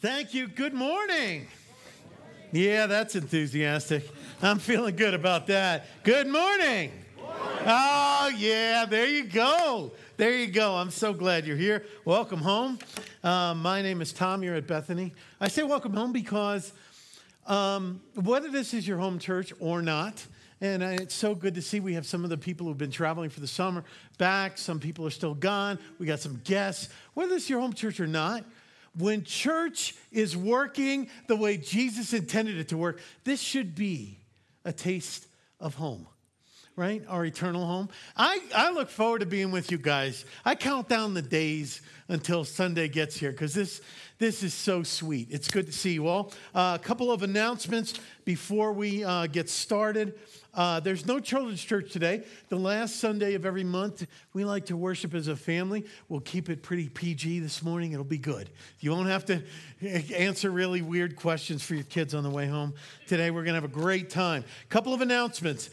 Thank you. Good morning. Yeah, that's enthusiastic. I'm feeling good about that. Good morning. Oh, yeah, there you go. There you go. I'm so glad you're here. Welcome home. Uh, my name is Tom. You're at Bethany. I say welcome home because um, whether this is your home church or not, and it's so good to see we have some of the people who've been traveling for the summer back. Some people are still gone. We got some guests. Whether it's your home church or not, when church is working the way Jesus intended it to work, this should be a taste of home, right? Our eternal home. I, I look forward to being with you guys. I count down the days until Sunday gets here because this, this is so sweet. It's good to see you all. Uh, a couple of announcements before we uh, get started. Uh, there's no children's church today. The last Sunday of every month, we like to worship as a family. We'll keep it pretty PG this morning. It'll be good. You won't have to answer really weird questions for your kids on the way home. Today, we're going to have a great time. A Couple of announcements.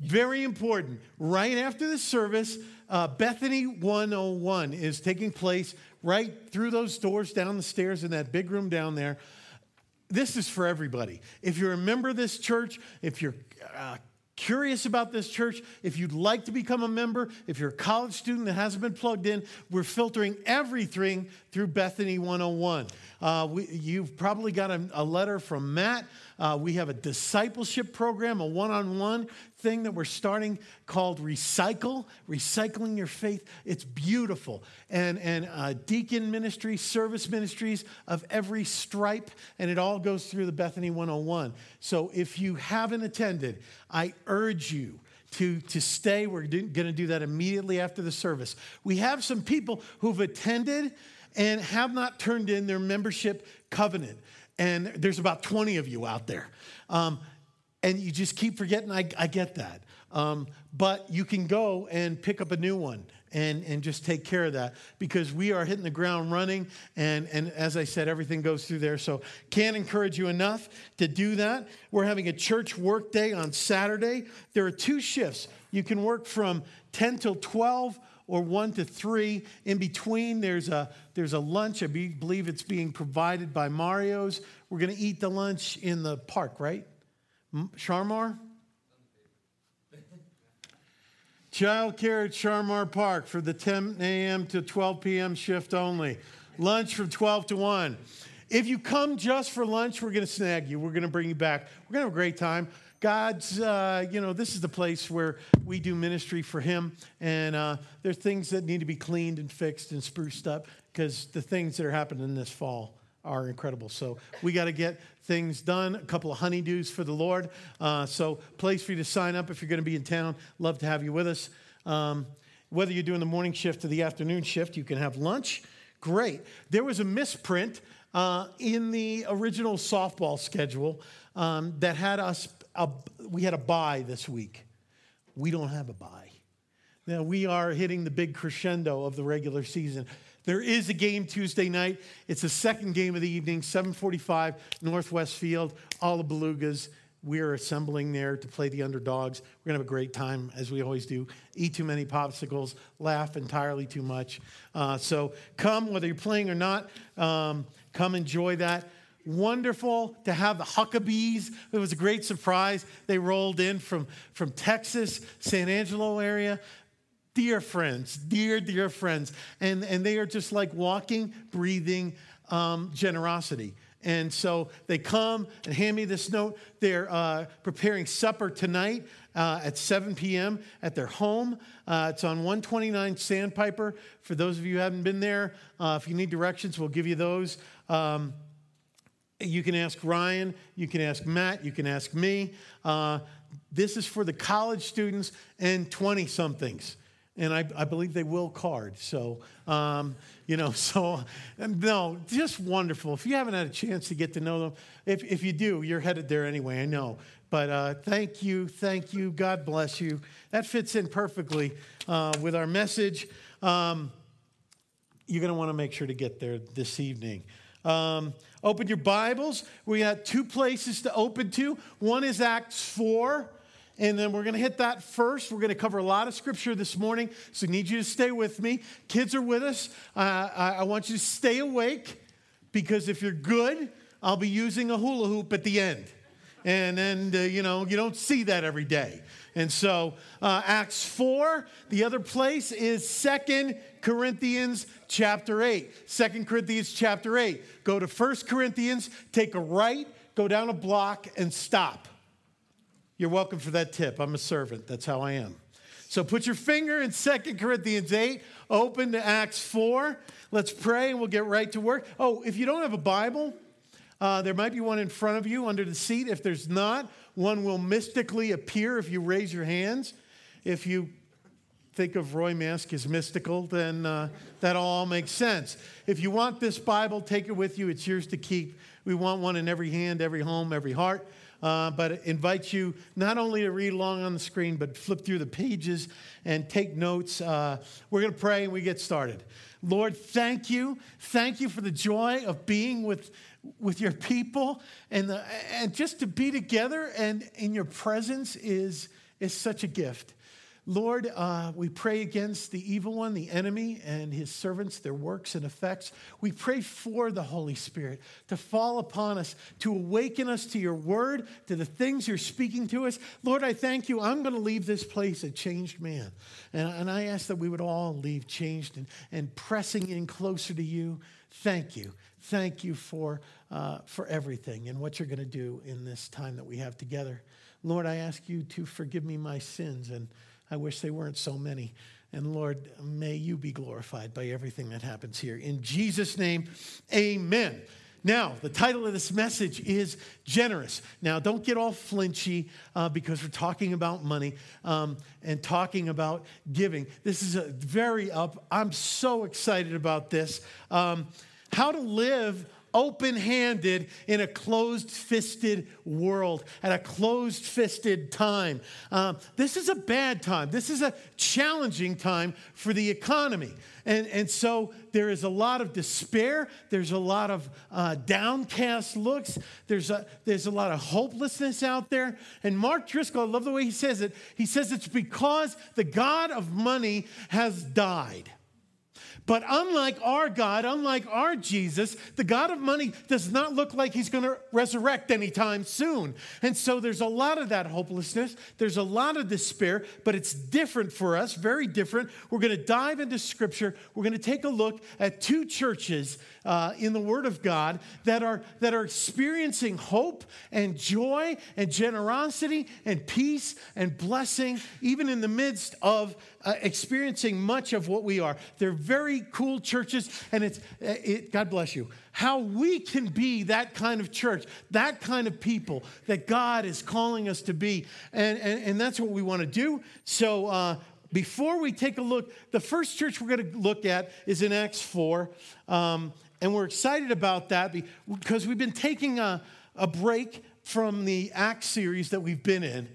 Very important. Right after the service, uh, Bethany 101 is taking place right through those doors down the stairs in that big room down there this is for everybody. If you're a member of this church, if you're uh, curious about this church, if you'd like to become a member, if you're a college student that hasn't been plugged in, we're filtering everything through Bethany 101. Uh, we, you've probably got a, a letter from Matt. Uh, we have a discipleship program, a one on one thing that we're starting called Recycle, Recycling Your Faith. It's beautiful. And, and uh, deacon ministry, service ministries of every stripe, and it all goes through the Bethany 101. So if you haven't attended, I urge you to, to stay. We're going to do that immediately after the service. We have some people who've attended and have not turned in their membership covenant. And there's about 20 of you out there. Um, and you just keep forgetting, I, I get that. Um, but you can go and pick up a new one and, and just take care of that because we are hitting the ground running. And, and as I said, everything goes through there. So can't encourage you enough to do that. We're having a church work day on Saturday. There are two shifts. You can work from 10 till 12 or 1 to 3. In between, there's a, there's a lunch. I believe it's being provided by Mario's. We're going to eat the lunch in the park, right? Sharmar? Child care at Sharmar Park for the 10 a.m. to 12 p.m. shift only. Lunch from 12 to 1. If you come just for lunch, we're going to snag you. We're going to bring you back. We're going to have a great time. God's, uh, you know, this is the place where we do ministry for Him. And uh, there's things that need to be cleaned and fixed and spruced up because the things that are happening this fall are incredible. So we got to get things done. A couple of honeydews for the Lord. Uh, so place for you to sign up if you're going to be in town. Love to have you with us. Um, whether you're doing the morning shift or the afternoon shift, you can have lunch. Great. There was a misprint uh, in the original softball schedule um, that had us a, we had a bye this week. We don't have a bye. Now, we are hitting the big crescendo of the regular season. There is a game Tuesday night. It's the second game of the evening, 745 Northwest Field, all the Belugas. We're assembling there to play the underdogs. We're going to have a great time, as we always do. Eat too many popsicles, laugh entirely too much. Uh, so come, whether you're playing or not, um, come enjoy that wonderful to have the Huckabees. It was a great surprise. They rolled in from, from Texas, San Angelo area. Dear friends, dear, dear friends. And, and they are just like walking, breathing um, generosity. And so they come and hand me this note. They're uh, preparing supper tonight uh, at 7 p.m. at their home. Uh, it's on 129 Sandpiper. For those of you who haven't been there, uh, if you need directions, we'll give you those. Um, you can ask Ryan, you can ask Matt, you can ask me. Uh, this is for the college students and 20 somethings. And I, I, believe they will card. So, um, you know, so no, just wonderful. If you haven't had a chance to get to know them, if, if you do, you're headed there anyway, I know. But uh, thank you, thank you. God bless you. That fits in perfectly uh, with our message. Um, you're going to want to make sure to get there this evening. Um, open your Bibles. We got two places to open to. One is Acts 4, and then we're going to hit that first. We're going to cover a lot of scripture this morning, so I need you to stay with me. Kids are with us. Uh, I, want you to stay awake because if you're good, I'll be using a hula hoop at the end. And then, uh, you know, you don't see that every day. And so, uh, Acts 4, the other place is Second Corinthians chapter 8. 2 Corinthians chapter 8. Go to First Corinthians, take a right, go down a block, and stop. You're welcome for that tip. I'm a servant. That's how I am. So put your finger in Second Corinthians 8, open to Acts 4. Let's pray and we'll get right to work. Oh, if you don't have a Bible, uh, there might be one in front of you under the seat. If there's not, one will mystically appear if you raise your hands. If you think of Roy Mask as mystical, then uh, that all makes sense. If you want this Bible, take it with you. It's yours to keep. We want one in every hand, every home, every heart. Uh, but it invites you not only to read along on the screen, but flip through the pages and take notes. Uh, we're going to pray and we get started. Lord, thank you. Thank you for the joy of being with, with your people. And, the, and just to be together and in your presence is, is such a gift. Lord, uh, we pray against the evil one, the enemy, and his servants, their works and effects. We pray for the Holy Spirit to fall upon us, to awaken us to your word, to the things you're speaking to us. Lord, I thank you. I'm going to leave this place a changed man. And, and I ask that we would all leave changed and, and pressing in closer to you. Thank you. Thank you for, uh, for everything and what you're going to do in this time that we have together. Lord, I ask you to forgive me my sins and I wish they weren't so many. And Lord, may you be glorified by everything that happens here. In Jesus' name, amen. Now, the title of this message is Generous. Now, don't get all flinchy uh, because we're talking about money um, and talking about giving. This is a very up. I'm so excited about this. Um, how to live open handed in a closed fisted world, at a closed fisted time. Um, this is a bad time. This is a challenging time for the economy. And, and so there is a lot of despair. There's a lot of uh, downcast looks. There's a, there's a lot of hopelessness out there. And Mark Driscoll, I love the way he says it. He says it's because the God of money has died. But unlike our God, unlike our Jesus, the God of money does not look like he's going to resurrect anytime soon. And so there's a lot of that hopelessness. There's a lot of despair, but it's different for us, very different. We're going to dive into scripture. We're going to take a look at two churches uh, in the Word of God that are, that are experiencing hope and joy and generosity and peace and blessing, even in the midst of uh, experiencing much of what we are. They're very cool churches, and it's, uh, it, God bless you. How we can be that kind of church, that kind of people that God is calling us to be. And, and, and that's what we want to do. So, uh, before we take a look, the first church we're going to look at is in Acts 4. Um, and we're excited about that because we've been taking a, a break from the Acts series that we've been in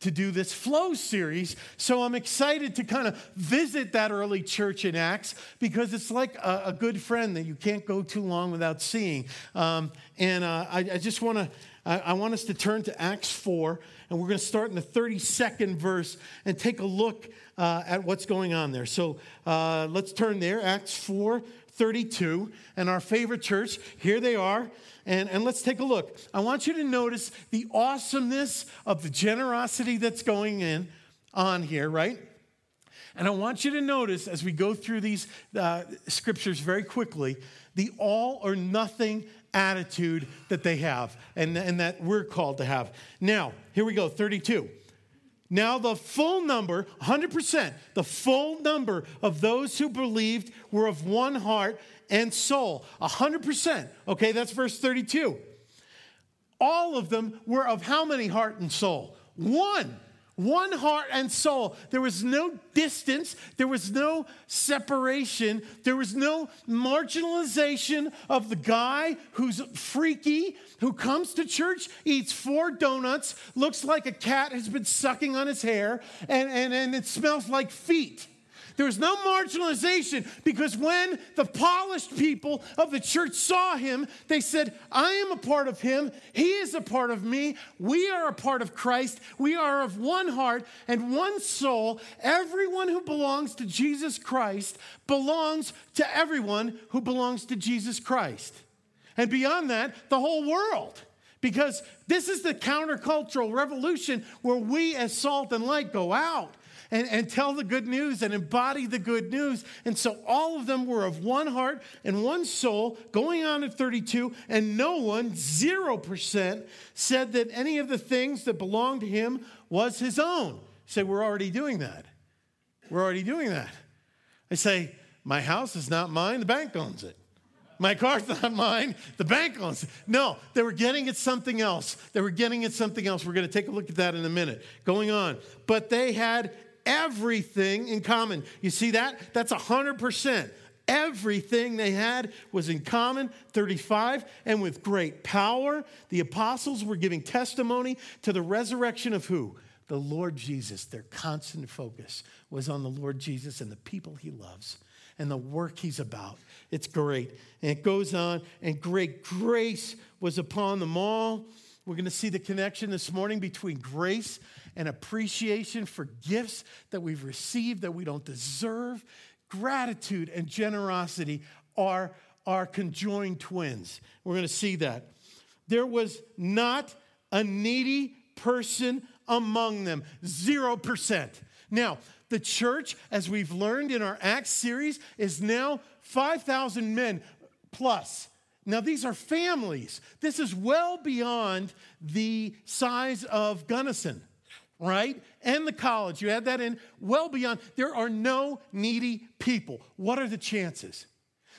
to do this flow series. So I'm excited to kind of visit that early church in Acts because it's like a, a good friend that you can't go too long without seeing. Um, and uh, I, I, just want to. I, I want us to turn to Acts 4, and we're going to start in the 32nd verse and take a look uh, at what's going on there. So uh, let's turn there, Acts 4, 32, and our favorite church. Here they are. And, and let's take a look. I want you to notice the awesomeness of the generosity that's going in on here, right? And I want you to notice as we go through these uh, scriptures very quickly the all or nothing attitude that they have and, and that we're called to have. Now, here we go 32. Now, the full number, 100%, the full number of those who believed were of one heart and soul. 100%. Okay, that's verse 32. All of them were of how many heart and soul? One one heart and soul. There was no distance, there was no separation, there was no marginalization of the guy who's freaky, who comes to church, eats four donuts, looks like a cat has been sucking on his hair, and, and, and it smells like feet. There was no marginalization because when the polished people of the church saw him, they said, I am a part of him. He is a part of me. We are a part of Christ. We are of one heart and one soul. Everyone who belongs to Jesus Christ belongs to everyone who belongs to Jesus Christ. And beyond that, the whole world. Because this is the countercultural revolution where we, as salt and light, go out and, and tell the good news and embody the good news. And so all of them were of one heart and one soul going on at 32, and no one, 0%, said that any of the things that belonged to him was his own. Say, we're already doing that. We're already doing that. I say, my house is not mine, the bank owns it. My car's not mine. The bank owns it. No, they were getting at something else. They were getting at something else. We're going to take a look at that in a minute. Going on. But they had everything in common. You see that? That's 100%. Everything they had was in common, 35. And with great power, the apostles were giving testimony to the resurrection of who? The Lord Jesus. Their constant focus was on the Lord Jesus and the people he loves and the work he's about. It's great. And it goes on, and great grace was upon them all. We're going to see the connection this morning between grace and appreciation for gifts that we've received that we don't deserve. Gratitude and generosity are, are conjoined twins. We're going to see that. There was not a needy person among them, 0%. Now, the church, as we've learned in our Acts series, is now 5,000 men plus. Now, these are families. This is well beyond the size of Gunnison, right? And the college. You add that in, well beyond. There are no needy people. What are the chances?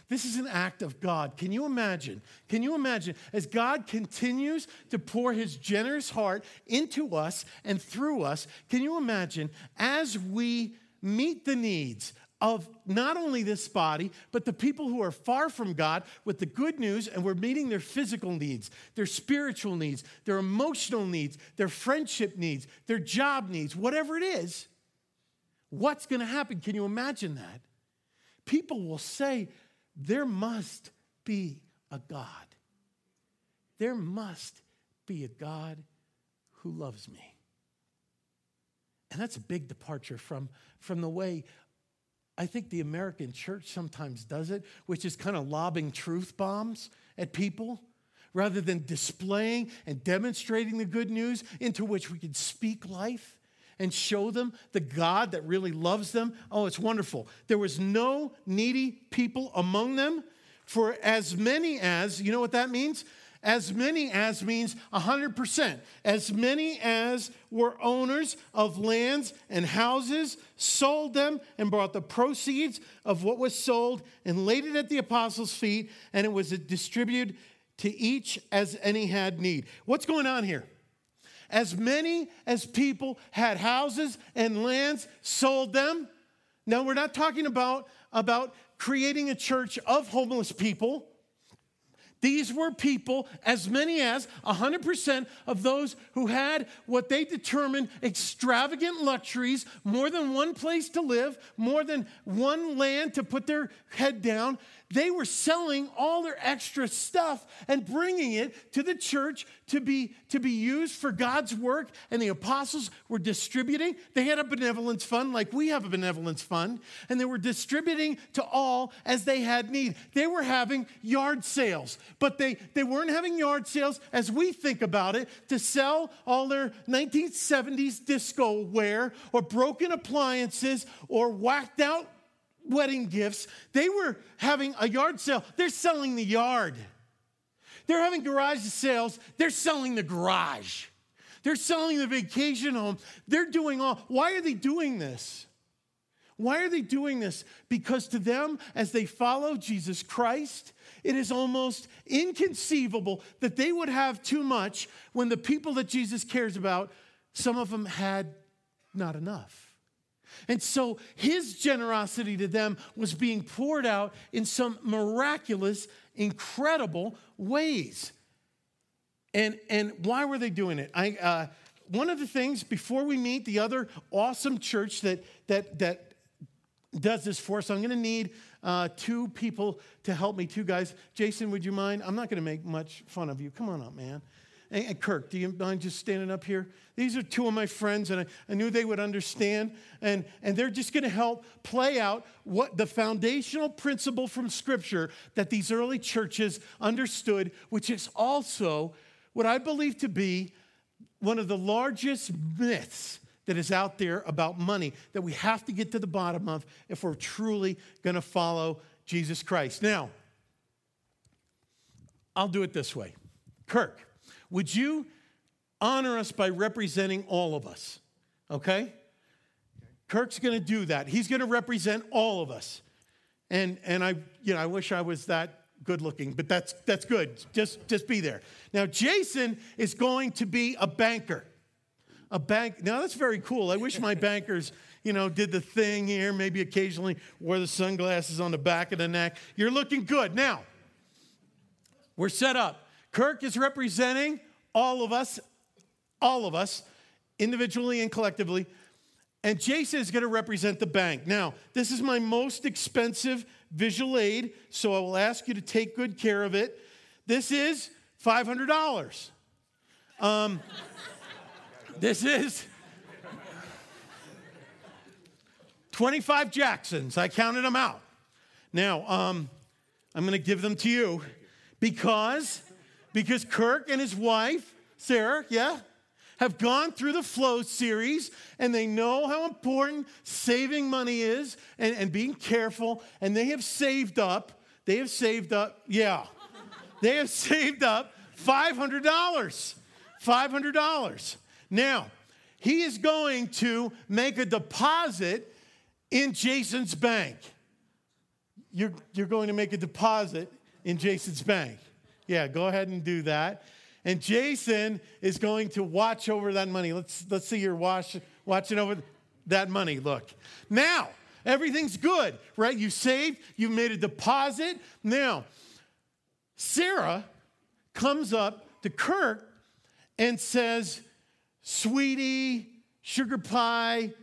This is an act of God. Can you imagine? Can you imagine as God continues to pour his generous heart into us and through us? Can you imagine as we meet the needs of not only this body, but the people who are far from God with the good news, and we're meeting their physical needs, their spiritual needs, their emotional needs, their friendship needs, their job needs, whatever it is, what's going to happen? Can you imagine that? People will say, there must be a God. There must be a God who loves me. And that's a big departure from, from the way I think the American church sometimes does it, which is kind of lobbing truth bombs at people rather than displaying and demonstrating the good news into which we can speak life and show them the God that really loves them. Oh, it's wonderful. There was no needy people among them, for as many as, you know what that means? As many as means 100%. As many as were owners of lands and houses sold them and brought the proceeds of what was sold and laid it at the apostles' feet, and it was distributed to each as any had need. What's going on here? As many as people had houses and lands, sold them. Now, we're not talking about, about creating a church of homeless people. These were people, as many as 100% of those who had what they determined extravagant luxuries, more than one place to live, more than one land to put their head down they were selling all their extra stuff and bringing it to the church to be, to be used for God's work. And the apostles were distributing. They had a benevolence fund, like we have a benevolence fund, and they were distributing to all as they had need. They were having yard sales, but they, they weren't having yard sales as we think about it to sell all their 1970s disco wear or broken appliances or whacked out wedding gifts. They were having a yard sale. They're selling the yard. They're having garage sales. They're selling the garage. They're selling the vacation home. They're doing all. Why are they doing this? Why are they doing this? Because to them, as they follow Jesus Christ, it is almost inconceivable that they would have too much when the people that Jesus cares about, some of them had not enough. And so his generosity to them was being poured out in some miraculous, incredible ways. And, and why were they doing it? I, uh, one of the things before we meet the other awesome church that, that, that does this for us, I'm going to need uh, two people to help me, two guys. Jason, would you mind? I'm not going to make much fun of you. Come on up, man. And, and Kirk, do you mind just standing up here? These are two of my friends, and I, I knew they would understand. And, and they're just going to help play out what the foundational principle from Scripture that these early churches understood, which is also what I believe to be one of the largest myths that is out there about money that we have to get to the bottom of if we're truly going to follow Jesus Christ. Now, I'll do it this way. Kirk, would you honor us by representing all of us? Okay? Kirk's going to do that. He's going to represent all of us. And, and I, you know, I wish I was that good looking, but that's, that's good. Just, just be there. Now, Jason is going to be a banker. A bank. Now, that's very cool. I wish my bankers, you know, did the thing here, maybe occasionally wore the sunglasses on the back of the neck. You're looking good. Now, we're set up. Kirk is representing all of us, all of us, individually and collectively. And Jason is going to represent the bank. Now, this is my most expensive visual aid, so I will ask you to take good care of it. This is $500. Um, this is 25 Jacksons. I counted them out. Now, um, I'm going to give them to you because because Kirk and his wife, Sarah, yeah, have gone through the Flow series and they know how important saving money is and, and being careful, and they have saved up. They have saved up, yeah, they have saved up $500. $500. Now, he is going to make a deposit in Jason's bank. You're, you're going to make a deposit in Jason's bank. Yeah, go ahead and do that. And Jason is going to watch over that money. Let's, let's see you're watch, watching over that money. Look. Now, everything's good, right? You saved, you've made a deposit. Now, Sarah comes up to Kirk and says, Sweetie, sugar pie,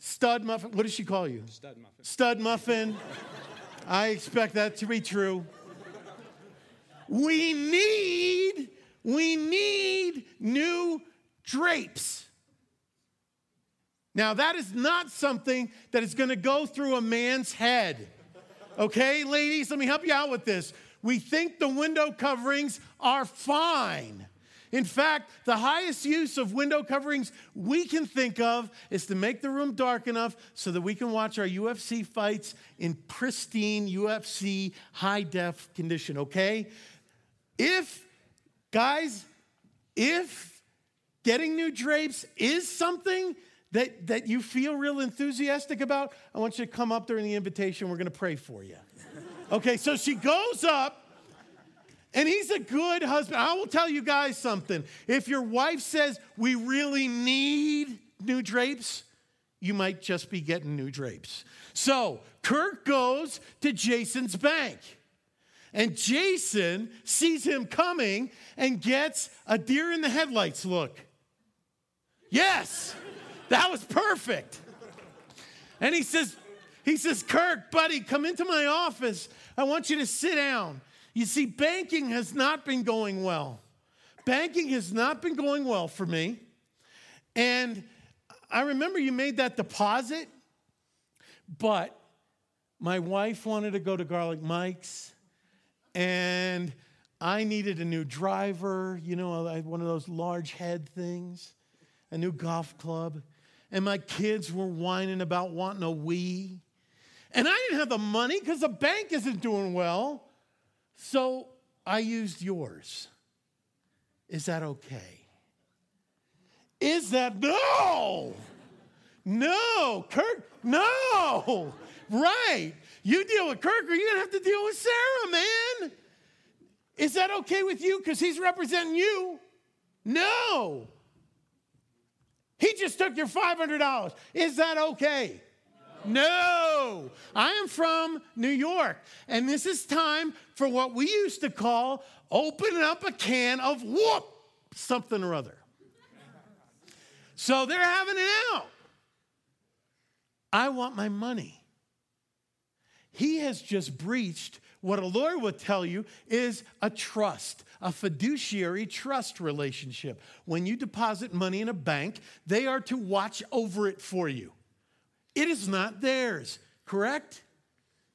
stud muffin. What does she call you? Stud muffin. Stud muffin. I expect that to be true. We need, we need new drapes. Now, that is not something that is going to go through a man's head. Okay, ladies, let me help you out with this. We think the window coverings are fine. In fact, the highest use of window coverings we can think of is to make the room dark enough so that we can watch our UFC fights in pristine UFC high def condition, okay? If, guys, if getting new drapes is something that, that you feel real enthusiastic about, I want you to come up during the invitation. We're going to pray for you. Okay, so she goes up. And he's a good husband. I will tell you guys something. If your wife says, We really need new drapes, you might just be getting new drapes. So Kirk goes to Jason's bank. And Jason sees him coming and gets a deer in the headlights look. Yes, that was perfect. And he says, he says, Kirk, buddy, come into my office. I want you to sit down. You see, banking has not been going well. Banking has not been going well for me. And I remember you made that deposit, but my wife wanted to go to Garlic Mike's and I needed a new driver, you know, one of those large head things, a new golf club. And my kids were whining about wanting a Wii. And I didn't have the money because the bank isn't doing well. So I used yours. Is that okay? Is that no? No, Kirk, no. Right. You deal with Kirk, or you're going to have to deal with Sarah, man. Is that okay with you? Because he's representing you. No. He just took your $500. Is that okay? No. no. I am from New York, and this is time for what we used to call opening up a can of whoop, something or other. So they're having it out. I want my money. He has just breached what a lawyer would tell you is a trust, a fiduciary trust relationship. When you deposit money in a bank, they are to watch over it for you. It is not theirs, correct?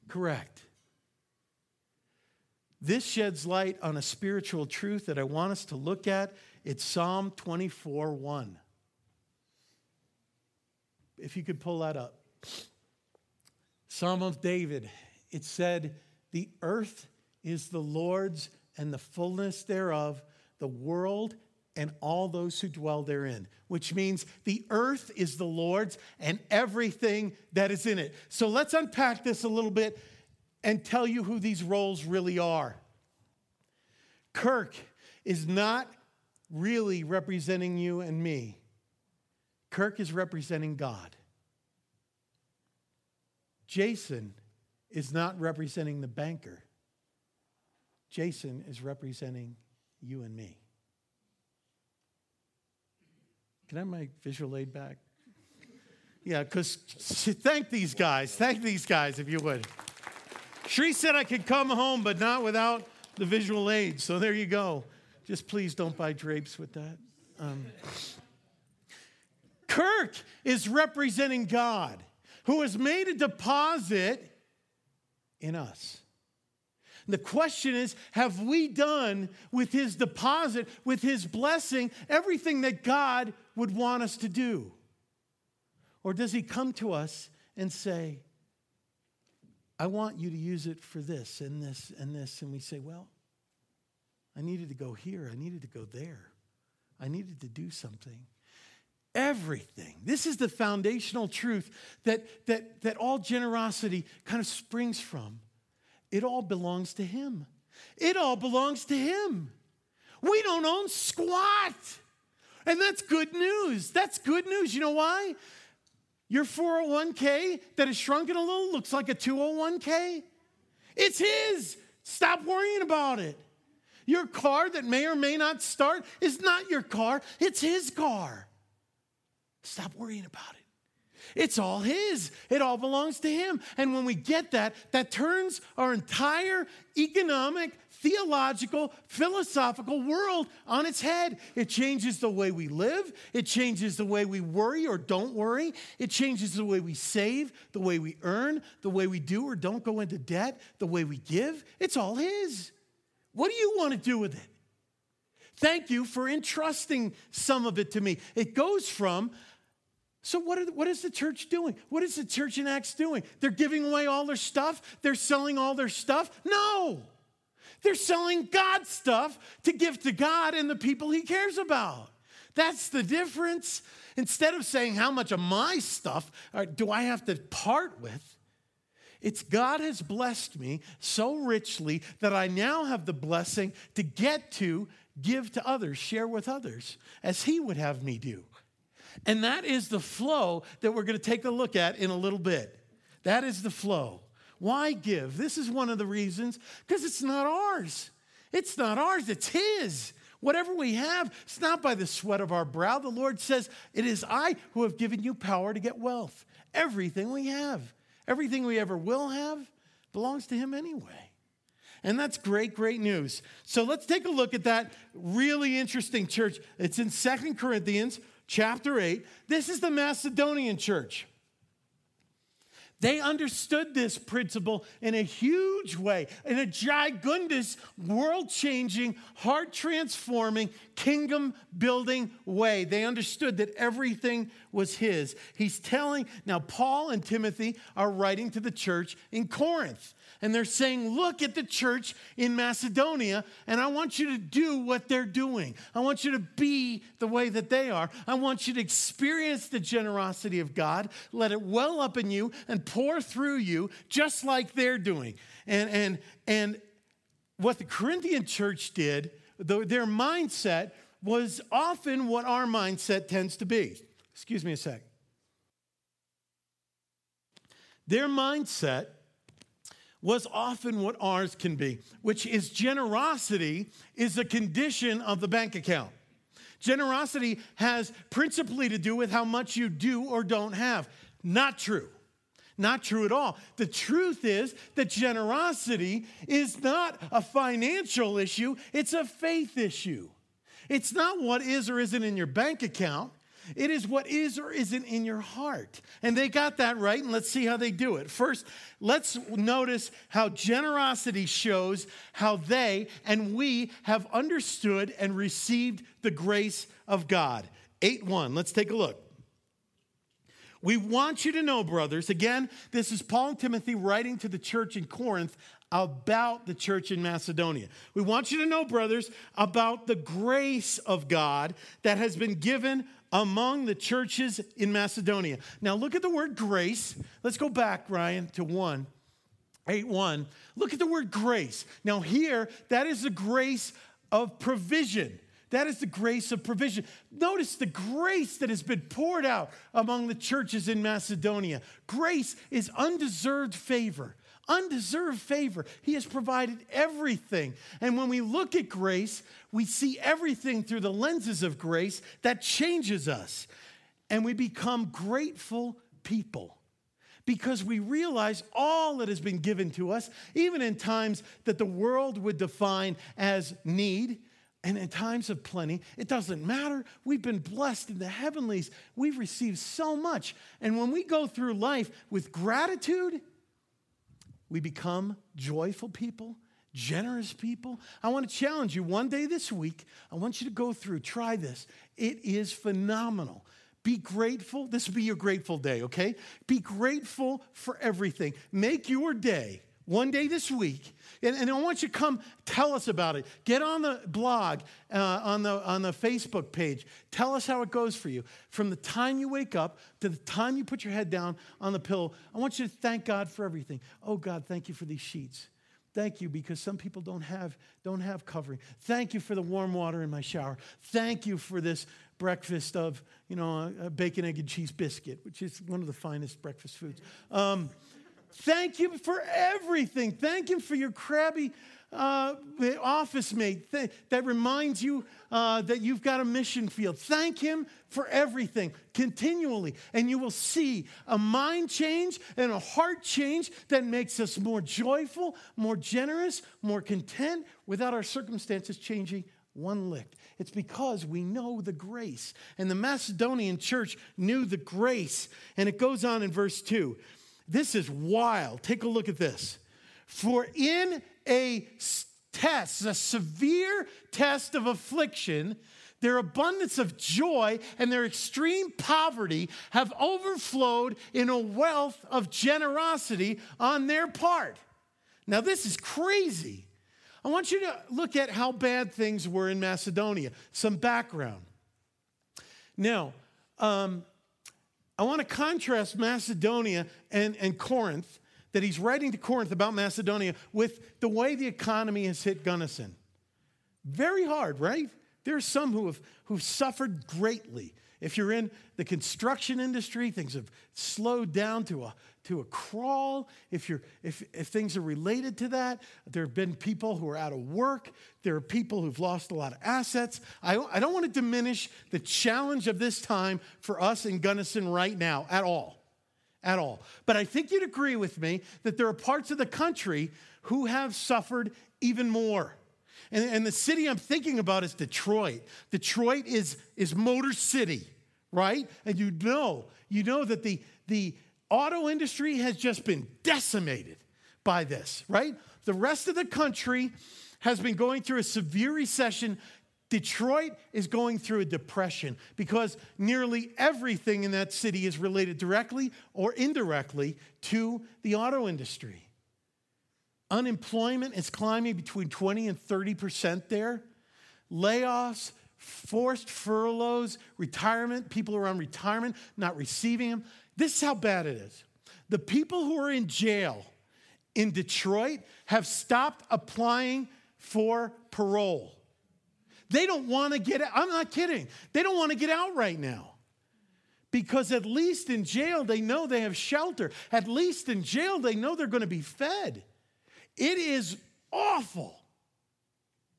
Correct. This sheds light on a spiritual truth that I want us to look at. It's Psalm 24 1. If you could pull that up. Psalm of David, it said, The earth is the Lord's and the fullness thereof, the world and all those who dwell therein, which means the earth is the Lord's and everything that is in it. So let's unpack this a little bit and tell you who these roles really are. Kirk is not really representing you and me, Kirk is representing God. Jason is not representing the banker, Jason is representing you and me. Can I have my visual aid back? Yeah, because thank these guys. Thank these guys, if you would. Shree said I could come home, but not without the visual aid. So there you go. Just please don't buy drapes with that. Um, Kirk is representing God, who has made a deposit in us. The question is have we done with his deposit, with his blessing, everything that God would want us to do? Or does he come to us and say, I want you to use it for this and this and this. And we say, well, I needed to go here. I needed to go there. I needed to do something. Everything. This is the foundational truth that, that, that all generosity kind of springs from. It all belongs to Him. It all belongs to Him. We don't own squat. And that's good news. That's good news. You know why? Your 401k that has shrunken a little looks like a 201k. It's his. Stop worrying about it. Your car that may or may not start is not your car, it's his car. Stop worrying about it. It's all His. It all belongs to Him. And when we get that, that turns our entire economic, theological, philosophical world on its head. It changes the way we live. It changes the way we worry or don't worry. It changes the way we save, the way we earn, the way we do or don't go into debt, the way we give. It's all His. What do you want to do with it? Thank you for entrusting some of it to me. It goes from so, what, are, what is the church doing? What is the church in Acts doing? They're giving away all their stuff? They're selling all their stuff? No. They're selling God's stuff to give to God and the people He cares about. That's the difference. Instead of saying, How much of my stuff uh, do I have to part with? It's God has blessed me so richly that I now have the blessing to get to give to others, share with others, as He would have me do. And that is the flow that we're going to take a look at in a little bit. That is the flow. Why give? This is one of the reasons because it's not ours. It's not ours, it's His. Whatever we have, it's not by the sweat of our brow. The Lord says, It is I who have given you power to get wealth. Everything we have, everything we ever will have, belongs to Him anyway. And that's great, great news. So let's take a look at that really interesting church. It's in Second Corinthians chapter 8. This is the Macedonian church. They understood this principle in a huge way, in a gigundous, world changing, heart transforming, kingdom building way. They understood that everything was His. He's telling, now, Paul and Timothy are writing to the church in Corinth and they're saying, Look at the church in Macedonia, and I want you to do what they're doing. I want you to be the way that they are. I want you to experience the generosity of God, let it well up in you and pour through you, just like they're doing. And, and, and what the Corinthian church did, their mindset was often what our mindset tends to be. Excuse me a sec. Their mindset was often what ours can be, which is generosity is a condition of the bank account. Generosity has principally to do with how much you do or don't have. Not true. Not true at all. The truth is that generosity is not a financial issue, it's a faith issue. It's not what is or isn't in your bank account. It is what is or isn't in your heart. And they got that right, and let's see how they do it. First, let's notice how generosity shows how they and we have understood and received the grace of God. 8 1. Let's take a look. We want you to know, brothers, again, this is Paul and Timothy writing to the church in Corinth about the church in Macedonia. We want you to know, brothers, about the grace of God that has been given among the churches in Macedonia. Now, look at the word grace. Let's go back, Ryan, to 1. 8 1. Look at the word grace. Now, here, that is the grace of provision. That is the grace of provision. Notice the grace that has been poured out among the churches in Macedonia. Grace is undeserved favor. Undeserved favor. He has provided everything. And when we look at grace, we see everything through the lenses of grace that changes us. And we become grateful people because we realize all that has been given to us, even in times that the world would define as need and in times of plenty, it doesn't matter. We've been blessed in the heavenlies. We've received so much. And when we go through life with gratitude, we become joyful people, generous people. I want to challenge you one day this week. I want you to go through, try this. It is phenomenal. Be grateful. This will be your grateful day, okay? Be grateful for everything. Make your day one day this week. And, and, I want you to come tell us about it. Get on the blog, uh, on, the, on the Facebook page. Tell us how it goes for you. From the time you wake up to the time you put your head down on the pillow, I want you to thank God for everything. Oh, God, thank you for these sheets. Thank you because some people don't have, don't have covering. Thank you for the warm water in my shower. Thank you for this breakfast of, you know, a bacon, egg, and cheese biscuit, which is one of the finest breakfast foods. Um, Thank Him for everything. Thank Him for your crabby uh, office mate th- that reminds you uh, that you've got a mission field. Thank Him for everything continually, and you will see a mind change and a heart change that makes us more joyful, more generous, more content without our circumstances changing one lick. It's because we know the grace. And the Macedonian church knew the grace. And it goes on in verse 2. This is wild. Take a look at this. For in a test, a severe test of affliction, their abundance of joy and their extreme poverty have overflowed in a wealth of generosity on their part. Now, this is crazy. I want you to look at how bad things were in Macedonia, some background. Now, um, I want to contrast Macedonia and, and Corinth, that he's writing to Corinth about Macedonia, with the way the economy has hit Gunnison. Very hard, right? There are some who have who've suffered greatly. If you're in the construction industry, things have slowed down to a, to a crawl. If, you're, if, if things are related to that, there have been people who are out of work. There are people who've lost a lot of assets. I, I don't want to diminish the challenge of this time for us in Gunnison right now at all. At all. But I think you'd agree with me that there are parts of the country who have suffered even more. And, and the city I'm thinking about is Detroit. Detroit is, is Motor City, right? And you know, you know that the, the auto industry has just been decimated by this, right? The rest of the country has been going through a severe recession. Detroit is going through a depression because nearly everything in that city is related directly or indirectly to the auto industry. Unemployment is climbing between 20 and 30% there. Layoffs, forced furloughs, retirement, people are on retirement not receiving them. This is how bad it is. The people who are in jail in Detroit have stopped applying for parole. They don't want to get out. I'm not kidding. They don't want to get out right now. Because at least in jail, they know they have shelter. At least in jail, they know they're going to be fed. It is awful.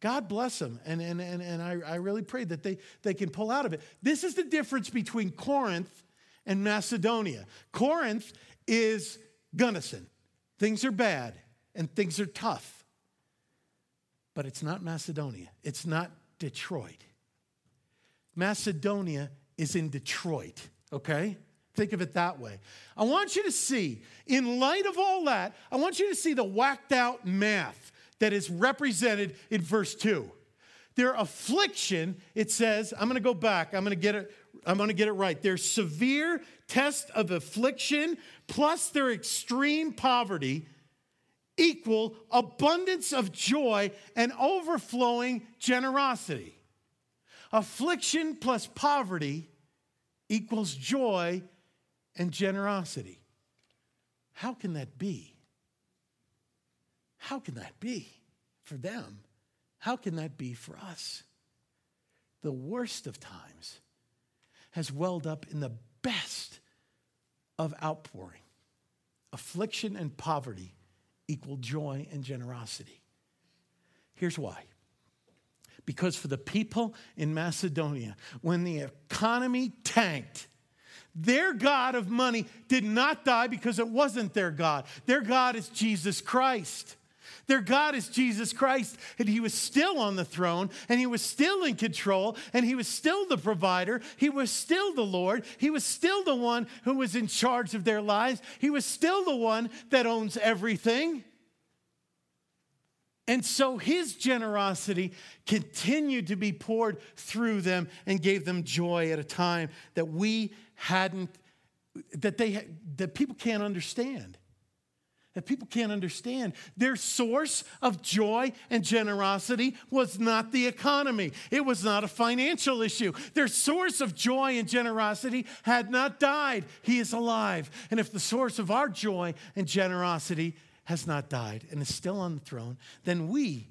God bless them. And, and, and, and I, I really pray that they, they can pull out of it. This is the difference between Corinth and Macedonia. Corinth is Gunnison. Things are bad and things are tough. But it's not Macedonia. It's not Detroit. Macedonia is in Detroit, okay? Think of it that way. I want you to see, in light of all that, I want you to see the whacked out math that is represented in verse 2. Their affliction, it says, I'm to go back. I'm to get it I'm going to get it right. Their severe test of affliction plus their extreme poverty equal abundance of joy and overflowing generosity. Affliction plus poverty equals joy and generosity. How can that be? How can that be for them? How can that be for us? The worst of times has welled up in the best of outpouring. Affliction and poverty equal joy and generosity. Here's why. Because for the people in Macedonia, when the economy tanked, their God of money did not die because it wasn't their God. Their God is Jesus Christ. Their God is Jesus Christ, and He was still on the throne, and He was still in control, and He was still the provider. He was still the Lord. He was still the one who was in charge of their lives. He was still the one that owns everything. And so his generosity continued to be poured through them and gave them joy at a time that we hadn't, that they that people can't understand that people can't understand. Their source of joy and generosity was not the economy, it was not a financial issue. Their source of joy and generosity had not died. He is alive. And if the source of our joy and generosity has not died and is still on the throne, then we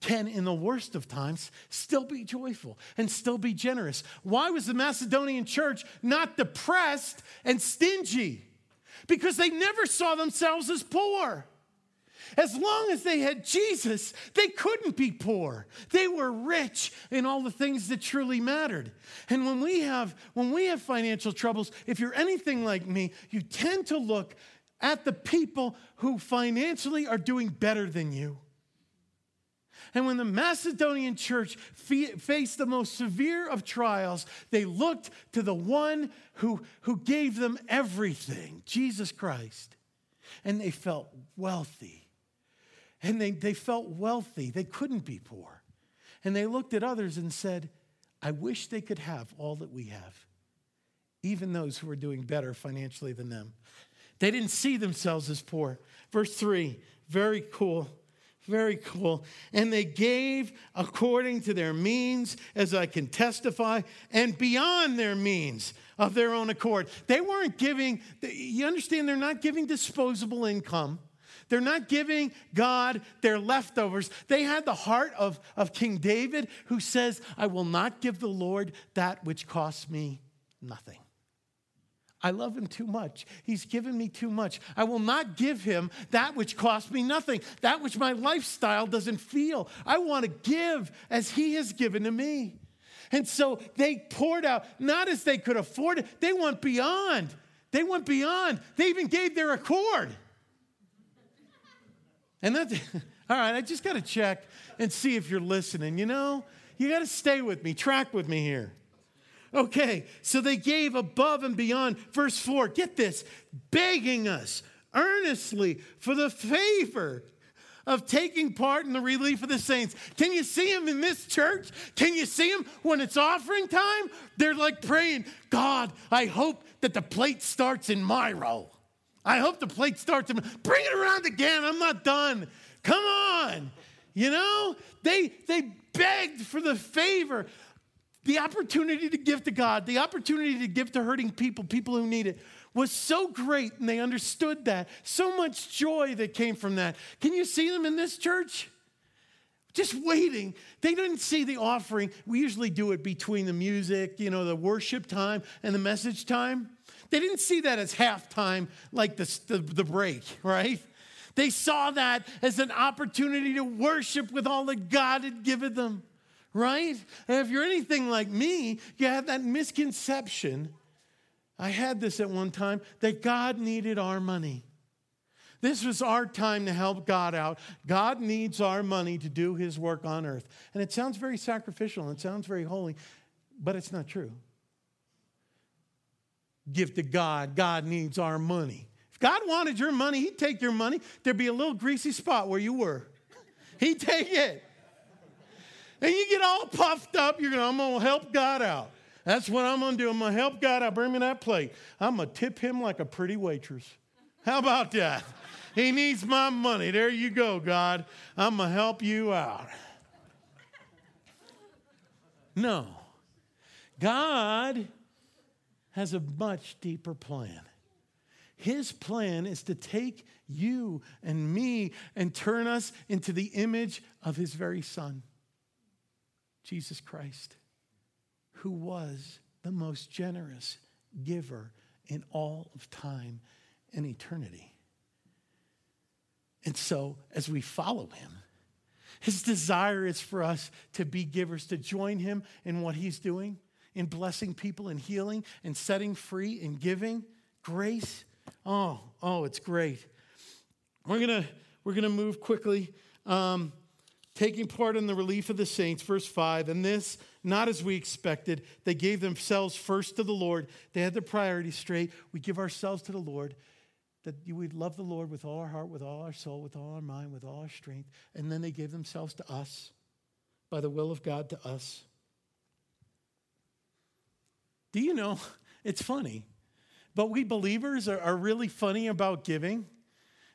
can, in the worst of times, still be joyful and still be generous. Why was the Macedonian church not depressed and stingy? Because they never saw themselves as poor. As long as they had Jesus, they couldn't be poor. They were rich in all the things that truly mattered. And when we have when we have financial troubles, if you're anything like me, you tend to look at the people who financially are doing better than you. And when the Macedonian church faced the most severe of trials, they looked to the one who, who gave them everything, Jesus Christ. And they felt wealthy. And they, they felt wealthy. They couldn't be poor. And they looked at others and said, I wish they could have all that we have, even those who are doing better financially than them. They didn't see themselves as poor. Verse 3, very cool. Very cool. And they gave according to their means, as I can testify, and beyond their means of their own accord. They weren't giving, you understand, they're not giving disposable income. They're not giving God their leftovers. They had the heart of, of King David, who says, I will not give the Lord that which costs me nothing. I love him too much. He's given me too much. I will not give him that which costs me nothing, that which my lifestyle doesn't feel. I want to give as he has given to me. And so they poured out, not as they could afford it, they went beyond. They went beyond. They even gave their accord. And that's, all right, I just got to check and see if you're listening. You know, you got to stay with me, track with me here. Okay, so they gave above and beyond. Verse 4, get this, begging us earnestly for the favor of taking part in the relief of the saints. Can you see them in this church? Can you see them when it's offering time? They're like praying, God, I hope that the plate starts in my row. I hope the plate starts in, bring it around again. I'm not done. Come on. You know, they they begged for the favor the opportunity to give to God, the opportunity to give to hurting people, people who need it, was so great and they understood that. So much joy that came from that. Can you see them in this church? Just waiting. They didn't see the offering. We usually do it between the music, you know, the worship time and the message time. They didn't see that as halftime, like the, the, the break, right? They saw that as an opportunity to worship with all that God had given them right? And if you're anything like me, you have that misconception. I had this at one time that God needed our money. This was our time to help God out. God needs our money to do his work on earth. And it sounds very sacrificial and it sounds very holy, but it's not true. Give to God. God needs our money. If God wanted your money, He'd take your money. There'd be a little greasy spot where you were. He'd take it. And you get all puffed up, you're going, I'm going to help God out. That's what I'm going to do. I'm going to help God out. Bring me that plate. I'm going to tip him like a pretty waitress. How about that? He needs my money. There you go, God. I'm going to help you out. No. God has a much deeper plan. His plan is to take you and me and turn us into the image of His very Son, Jesus Christ, who was the most generous giver in all of time and eternity. And so, as we follow Him, His desire is for us to be givers, to join Him in what He's doing in blessing people and healing and setting free and giving grace. Oh, oh, it's great. We're gonna we're gonna move quickly. Um, taking part in the relief of the saints, verse 5, and this, not as we expected. They gave themselves first to the Lord. They had their priorities straight. We give ourselves to the Lord, that we'd love the Lord with all our heart, with all our soul, with all our mind, with all our strength. And then they gave themselves to us by the will of God to us. Do you know? It's funny, but we believers are, are really funny about giving.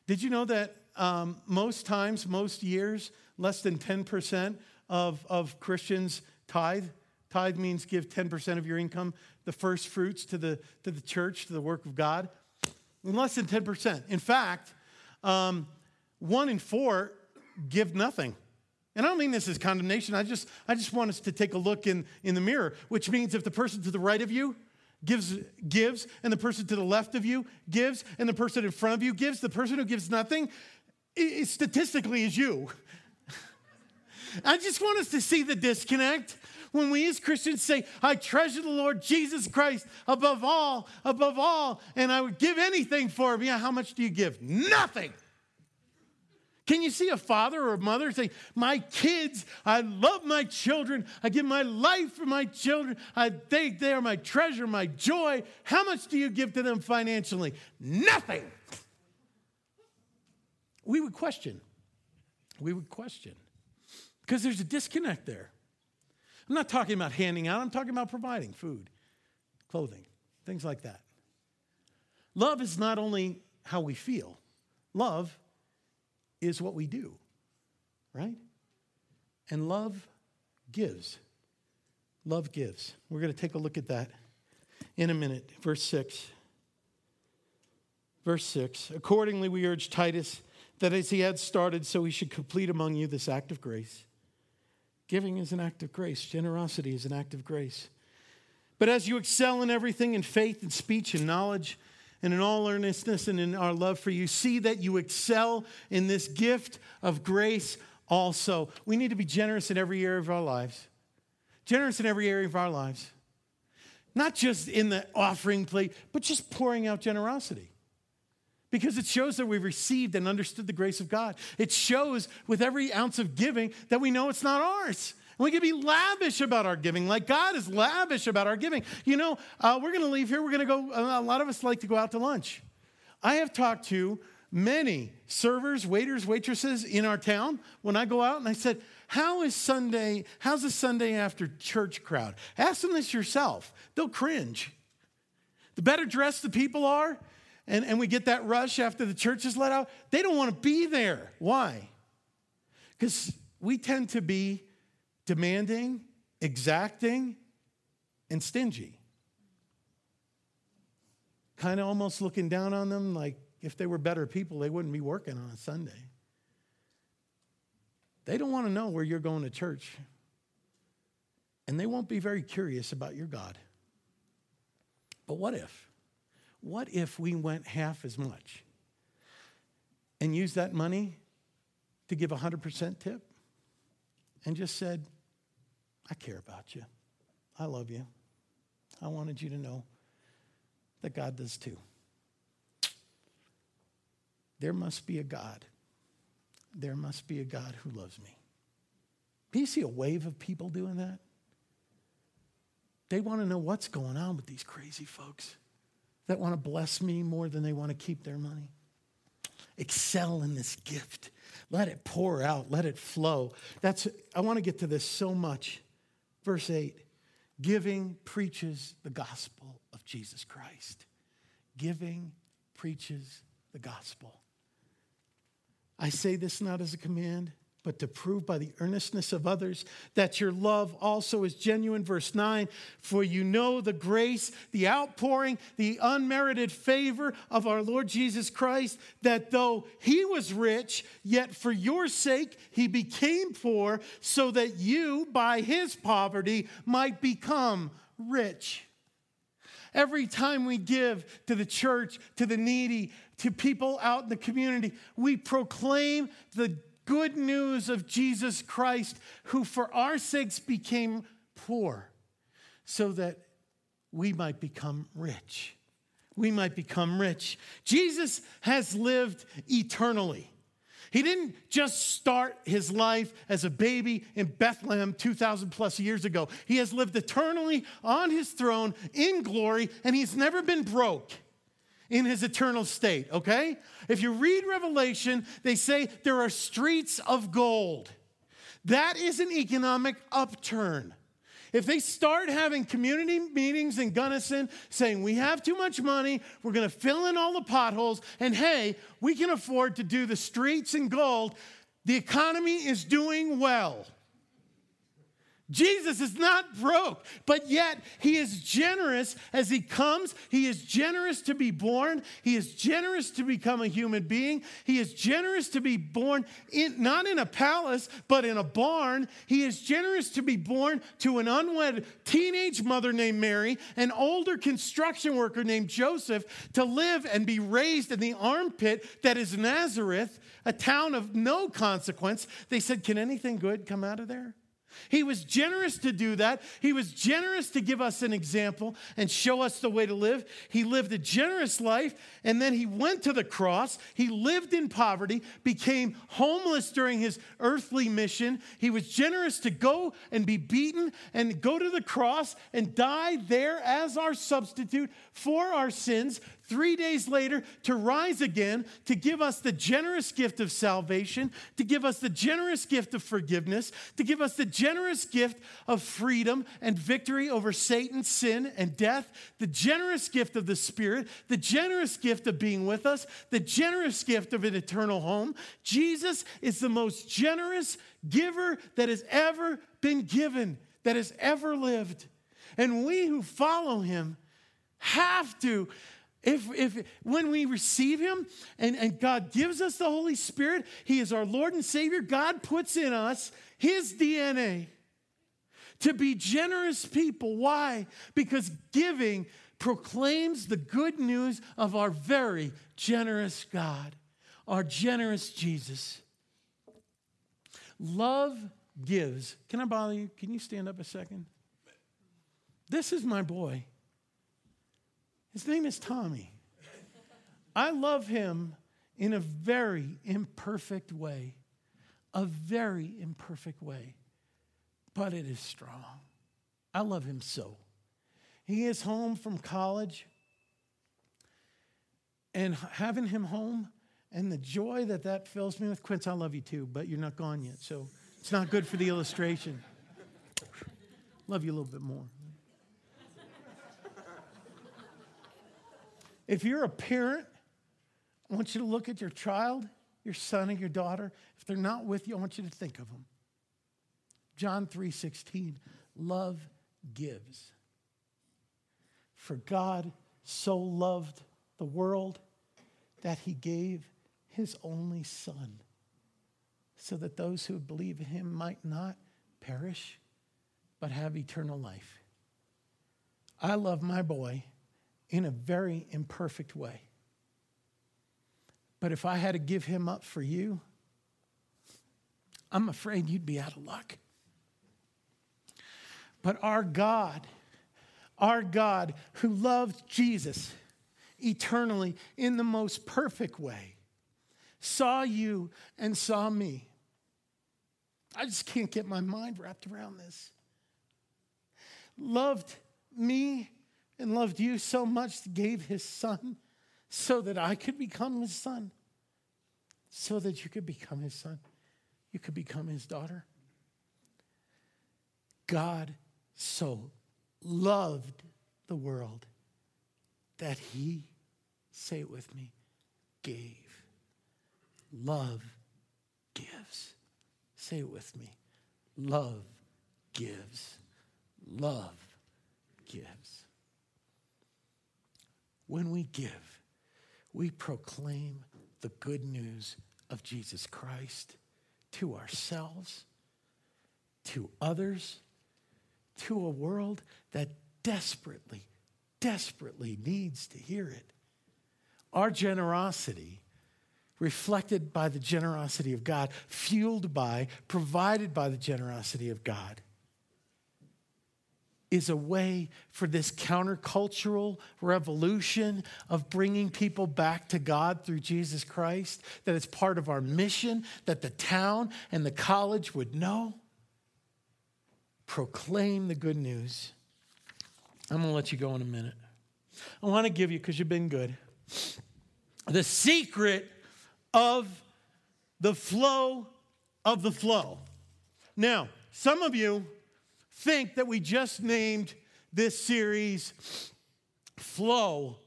Did you know that um, most times, most years, less than 10% of, of Christians tithe? Tithe means give 10% of your income, the first fruits to the, to the church, to the work of God. Less than 10%. In fact, um, one in four give nothing. And I don't mean this as condemnation. I just, I just want us to take a look in, in the mirror, which means if the person to the right of you gives, gives, and the person to the left of you gives, and the person in front of you gives, the person who gives nothing, statistically is you. I just want us to see the disconnect when we as Christians say, I treasure the Lord Jesus Christ above all, above all, and I would give anything for him. Yeah, how much do you give? Nothing. Can you see a father or a mother saying, My kids, I love my children. I give my life for my children. I think they are my treasure, my joy. How much do you give to them financially? Nothing. We would question. We would question. Because there's a disconnect there. I'm not talking about handing out, I'm talking about providing food, clothing, things like that. Love is not only how we feel, love is what we do, right? And love gives. Love gives. We're going to take a look at that in a minute. Verse 6. Verse 6 Accordingly, we urge Titus that as he had started, so he should complete among you this act of grace. Giving is an act of grace, generosity is an act of grace. But as you excel in everything in faith and speech and knowledge, and in all earnestness and in our love for you, see that you excel in this gift of grace also. We need to be generous in every area of our lives. Generous in every area of our lives. Not just in the offering plate, but just pouring out generosity. Because it shows that we've received and understood the grace of God. It shows with every ounce of giving that we know it's not ours. We can be lavish about our giving, like God is lavish about our giving. You know, uh, we're going to leave here. We're going to go, a lot of us like to go out to lunch. I have talked to many servers, waiters, waitresses in our town when I go out and I said, How is Sunday? How's the Sunday after church crowd? Ask them this yourself. They'll cringe. The better dressed the people are, and, and we get that rush after the church is let out, they don't want to be there. Why? Because we tend to be demanding, exacting, and stingy. Kind of almost looking down on them like if they were better people, they wouldn't be working on a Sunday. They don't want to know where you're going to church, and they won't be very curious about your God. But what if? What if we went half as much and used that money to give a 100% tip? and just said, I care about you. I love you. I wanted you to know that God does too. there must be a God. There must be a God who loves me. Do you see a wave of people doing that? They want to know what's going on with these crazy folks that want to bless me more than they want to keep their money. Excel in this gift. Let it pour out, let it flow. That's I want to get to this so much. Verse 8. Giving preaches the gospel of Jesus Christ. Giving preaches the gospel. I say this not as a command, but to prove by the earnestness of others that your love also is genuine. Verse 9, for you know the grace, the outpouring, the unmerited favor of our Lord Jesus Christ, that though he was rich, yet for your sake he became poor, so that you, by his poverty, might become rich. Every time we give to the church, to the needy, to people out in the community, we proclaim the good news of Jesus Christ, who for our sakes became poor, so that we might become rich. We might become rich. Jesus has lived eternally. He didn't just start his life as a baby in Bethlehem 2,000 plus years ago. He has lived eternally on his throne in glory, and he's never been broke in his eternal state, okay? If you read Revelation, they say there are streets of gold. That is an economic upturn. If they start having community meetings in Gunnison saying, we have too much money, we're gonna fill in all the potholes, and hey, we can afford to do the streets in gold, the economy is doing well. Jesus is not broke, but yet he is generous as he comes. He is generous to be born. He is generous to become a human being. He is generous to be born in, not in a palace, but in a barn. He is generous to be born to an unwed teenage mother named Mary, an older construction worker named Joseph, to live and be raised in the armpit that is Nazareth, a town of no consequence. They said, Can anything good come out of there? He was generous to do that. He was generous to give us an example and show us the way to live. He lived a generous life and then he went to the cross. He lived in poverty, became homeless during his earthly mission. He was generous to go and be beaten and go to the cross and die there as our substitute for our sins three days later to rise again, to give us the generous gift of salvation, to give us the generous gift of forgiveness, to give us the generous gift of freedom and victory over Satan, sin, and death, the generous gift of the Spirit, the generous gift of being with us, the generous gift of an eternal home. Jesus is the most generous giver that has ever been given, that has ever lived. And we who follow him have to if, if when we receive him and, and God gives us the Holy Spirit, He is our Lord and Savior, God puts in us His DNA to be generous people. Why? Because giving proclaims the good news of our very generous God, our generous Jesus. Love gives. Can I bother you? Can you stand up a second? This is my boy. His name is Tommy. I love him in a very imperfect way, a very imperfect way, but it is strong. I love him so. He is home from college, and having him home and the joy that that fills me with. Quince, I love you too, but you're not gone yet, so it's not good for the illustration. love you a little bit more. If you're a parent, I want you to look at your child, your son and your daughter. If they're not with you, I want you to think of them. John 3:16, love gives. For God so loved the world that he gave his only son so that those who believe in him might not perish but have eternal life. I love my boy in a very imperfect way. But if I had to give him up for you, I'm afraid you'd be out of luck. But our God, our God who loved Jesus eternally in the most perfect way, saw you and saw me. I just can't get my mind wrapped around this. Loved me and loved you so much, gave his son so that I could become his son, so that you could become his son, you could become his daughter. God so loved the world that he, say it with me, gave. Love gives. Say it with me. Love gives. Love gives. When we give, we proclaim the good news of Jesus Christ to ourselves, to others, to a world that desperately, desperately needs to hear it. Our generosity, reflected by the generosity of God, fueled by, provided by the generosity of God, is a way for this countercultural revolution of bringing people back to God through Jesus Christ, that it's part of our mission, that the town and the college would know. Proclaim the good news. I'm going to let you go in a minute. I want to give you, because you've been good, the secret of the flow of the flow. Now, some of you think that we just named this series Flow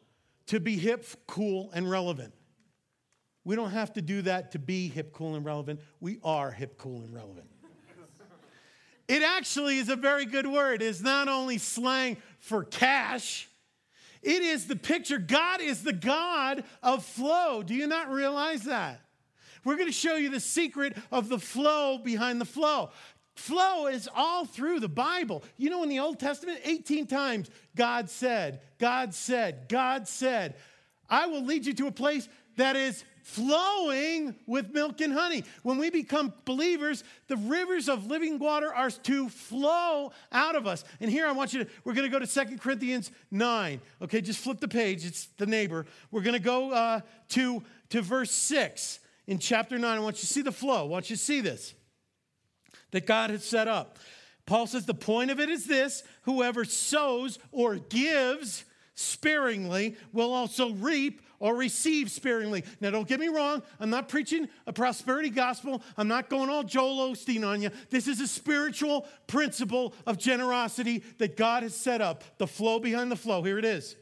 to be hip, cool, and relevant. We don't have to do that to be hip, cool, and relevant. We are hip, cool, and relevant. It actually is a very good word. It's not only slang for cash, it is the picture. God is the God of flow. Do you not realize that? We're going to show you the secret of the flow behind the flow. Flow is all through the Bible. You know, in the Old Testament, 18 times God said, God said, God said, I will lead you to a place that is flowing with milk and honey. When we become believers, the rivers of living water are to flow out of us. And here I want you to, we're going to go to Second Corinthians 9. Okay, just flip the page, it's the neighbor. We're going to go uh, to, to verse 6 in chapter 9. I want you to see the flow. I want you to see this that God has set up. Paul says the point of it is this whoever sows or gives sparingly will also reap or receive sparingly. Now, don't get me wrong. I'm not preaching a prosperity gospel. I'm not going all Joel Osteen on you. This is a spiritual principle of generosity that God has set up. The flow behind the flow. Here it is.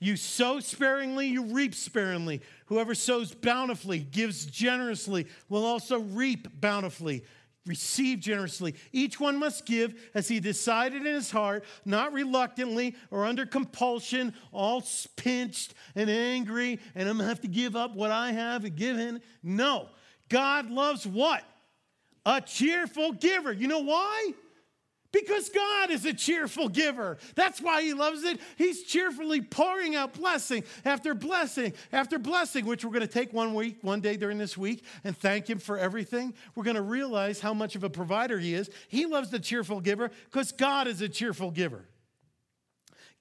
You sow sparingly, you reap sparingly. Whoever sows bountifully, gives generously, will also reap bountifully receive generously. Each one must give as he decided in his heart, not reluctantly or under compulsion, all pinched and angry, and I'm gonna have to give up what I have and give in. No. God loves what? A cheerful giver. You know why? Because God is a cheerful giver. That's why He loves it. He's cheerfully pouring out blessing after blessing after blessing, which we're going to take one week, one day during this week, and thank Him for everything. We're going to realize how much of a provider He is. He loves the cheerful giver because God is a cheerful giver.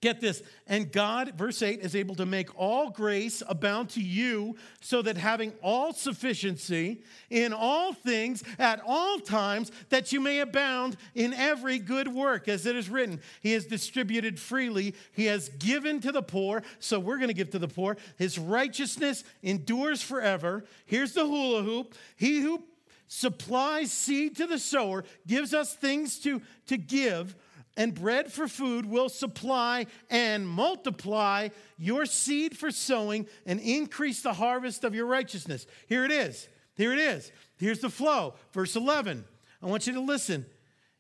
Get this. And God, verse 8, is able to make all grace abound to you, so that having all sufficiency in all things at all times, that you may abound in every good work, as it is written. He has distributed freely, He has given to the poor. So we're going to give to the poor. His righteousness endures forever. Here's the hula hoop. He who supplies seed to the sower gives us things to, to give and bread for food will supply and multiply your seed for sowing and increase the harvest of your righteousness. Here it is. Here it is. Here's the flow. Verse 11. I want you to listen.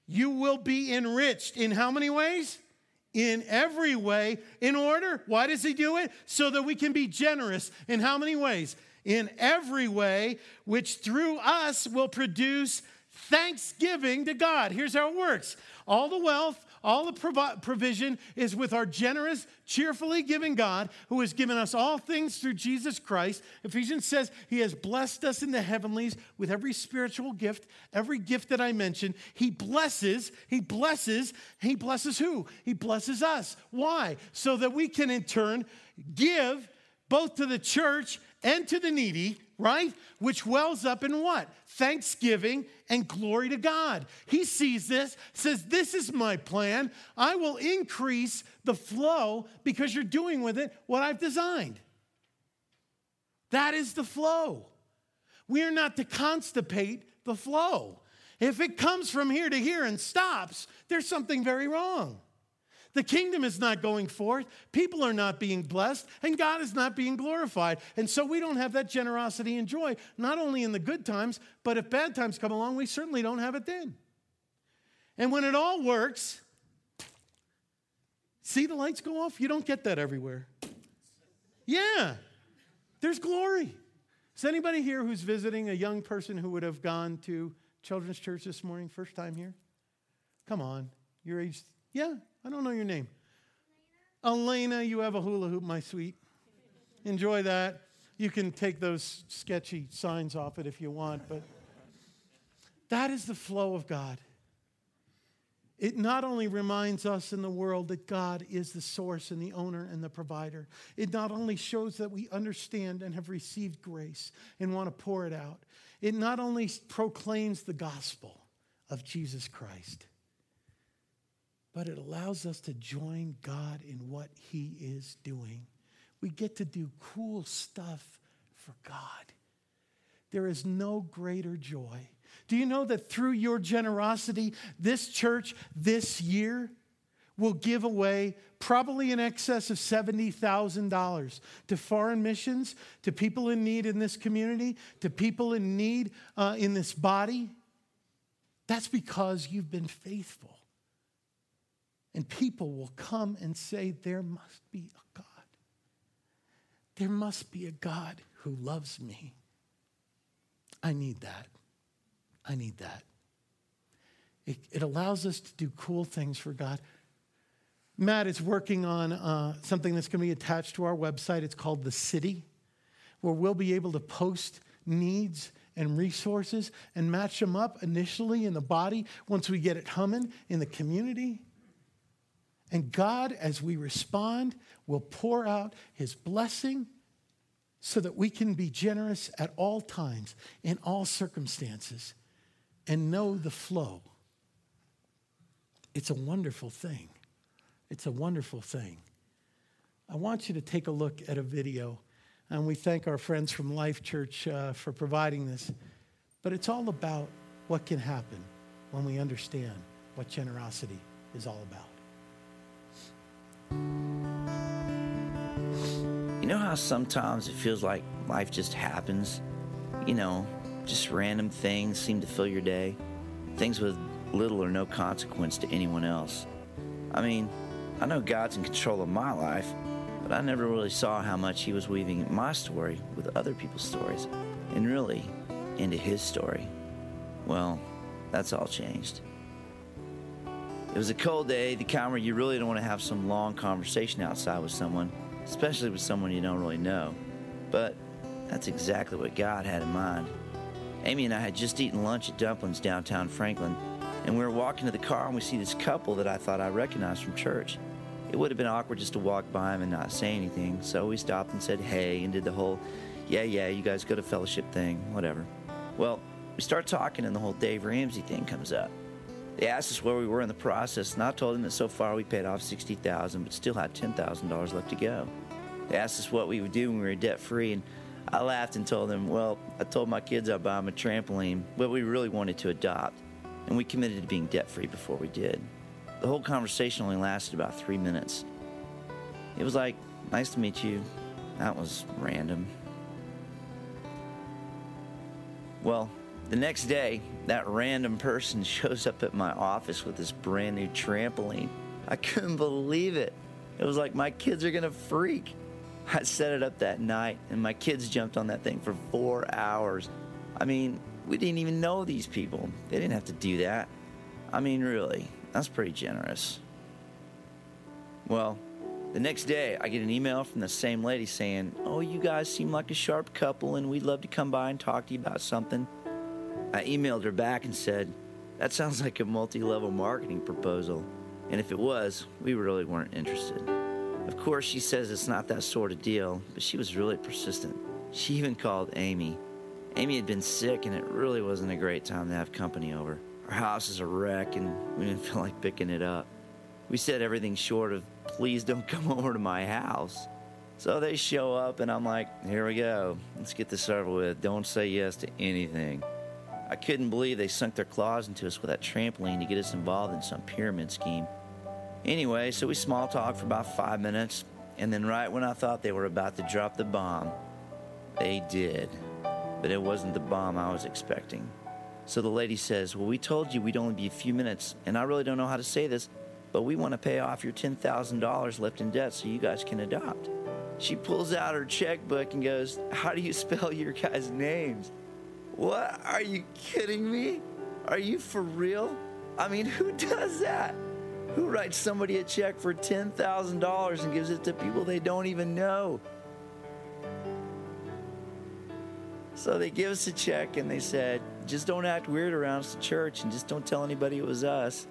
You will be enriched in how many ways? In every way. In order. Why does he do it? So that we can be generous. In how many ways? In every way, which through us will produce thanksgiving to God. Here's how it works all the wealth, all the provision is with our generous, cheerfully giving God who has given us all things through Jesus Christ. Ephesians says he has blessed us in the heavenlies with every spiritual gift, every gift that I mentioned. He blesses, he blesses, he blesses who? He blesses us. Why? So that we can in turn give both to the church and to the needy, right? Which wells up in what? Thanksgiving and glory to God. He sees this, says, This is my plan. I will increase the flow because you're doing with it what I've designed. That is the flow. We are not to constipate the flow. If it comes from here to here and stops, there's something very wrong. The kingdom is not going forth, people are not being blessed, and God is not being glorified. And so we don't have that generosity and joy, not only in the good times, but if bad times come along, we certainly don't have it then. And when it all works, see the lights go off? You don't get that everywhere. Yeah, there's glory. Is anybody here who's visiting a young person who would have gone to children's church this morning, first time here? Come on, your age. Yeah, I don't know your name. Elena, you have a hula hoop, my sweet. Enjoy that. You can take those sketchy signs off it if you want, but that is the flow of God. It not only reminds us in the world that God is the source and the owner and the provider, it not only shows that we understand and have received grace and want to pour it out, it not only proclaims the gospel of Jesus Christ, but it allows us to join God in what He is doing. We get to do cool stuff for God. There is no greater joy. Do you know that through your generosity, this church this year will give away probably in excess of $70,000 to foreign missions, to people in need in this community, to people in need uh, in this body? That's because you've been faithful. And people will come and say, There must be a God. There must be a God who loves me. I need that. I need that. It, it allows us to do cool things for God. Matt is working on uh, something that's going to be attached to our website. It's called The City, where we'll be able to post needs and resources and match them up initially in the body once we get it humming in the community. And God, as we respond, will pour out his blessing so that we can be generous at all times, in all circumstances, and know the flow. It's a wonderful thing. It's a wonderful thing. I want you to take a look at a video, and we thank our friends from Life Church uh, for providing this. But it's all about what can happen when we understand what generosity is all about. You know how sometimes it feels like life just happens? You know, just random things seem to fill your day, things with little or no consequence to anyone else. I mean, I know God's in control of my life, but I never really saw how much He was weaving my story with other people's stories, and really into His story. Well, that's all changed. It was a cold day, the camera, you really don't want to have some long conversation outside with someone, especially with someone you don't really know. But that's exactly what God had in mind. Amy and I had just eaten lunch at Dumplings downtown Franklin, and we were walking to the car and we see this couple that I thought I recognized from church. It would have been awkward just to walk by them and not say anything, so we stopped and said hey and did the whole, yeah, yeah, you guys go to fellowship thing, whatever. Well, we start talking and the whole Dave Ramsey thing comes up. They asked us where we were in the process, and I told them that so far we paid off sixty thousand, but still had ten thousand dollars left to go. They asked us what we would do when we were debt free, and I laughed and told them, "Well, I told my kids I'd buy them a trampoline, but we really wanted to adopt, and we committed to being debt free before we did." The whole conversation only lasted about three minutes. It was like, "Nice to meet you." That was random. Well, the next day, that random person shows up at my office with this brand new trampoline. I couldn't believe it. It was like my kids are gonna freak. I set it up that night, and my kids jumped on that thing for four hours. I mean, we didn't even know these people. They didn't have to do that. I mean, really, that's pretty generous. Well, the next day, I get an email from the same lady saying, Oh, you guys seem like a sharp couple, and we'd love to come by and talk to you about something. I emailed her back and said, That sounds like a multi level marketing proposal. And if it was, we really weren't interested. Of course, she says it's not that sort of deal, but she was really persistent. She even called Amy. Amy had been sick, and it really wasn't a great time to have company over. Our house is a wreck, and we didn't feel like picking it up. We said everything short of, please don't come over to my house. So they show up, and I'm like, here we go. Let's get this over with. Don't say yes to anything. I couldn't believe they sunk their claws into us with that trampoline to get us involved in some pyramid scheme. Anyway, so we small talked for about five minutes, and then right when I thought they were about to drop the bomb, they did. But it wasn't the bomb I was expecting. So the lady says, Well, we told you we'd only be a few minutes, and I really don't know how to say this, but we want to pay off your $10,000 left in debt so you guys can adopt. She pulls out her checkbook and goes, How do you spell your guys' names? What? Are you kidding me? Are you for real? I mean, who does that? Who writes somebody a check for $10,000 and gives it to people they don't even know? So they give us a check and they said, just don't act weird around us at church and just don't tell anybody it was us.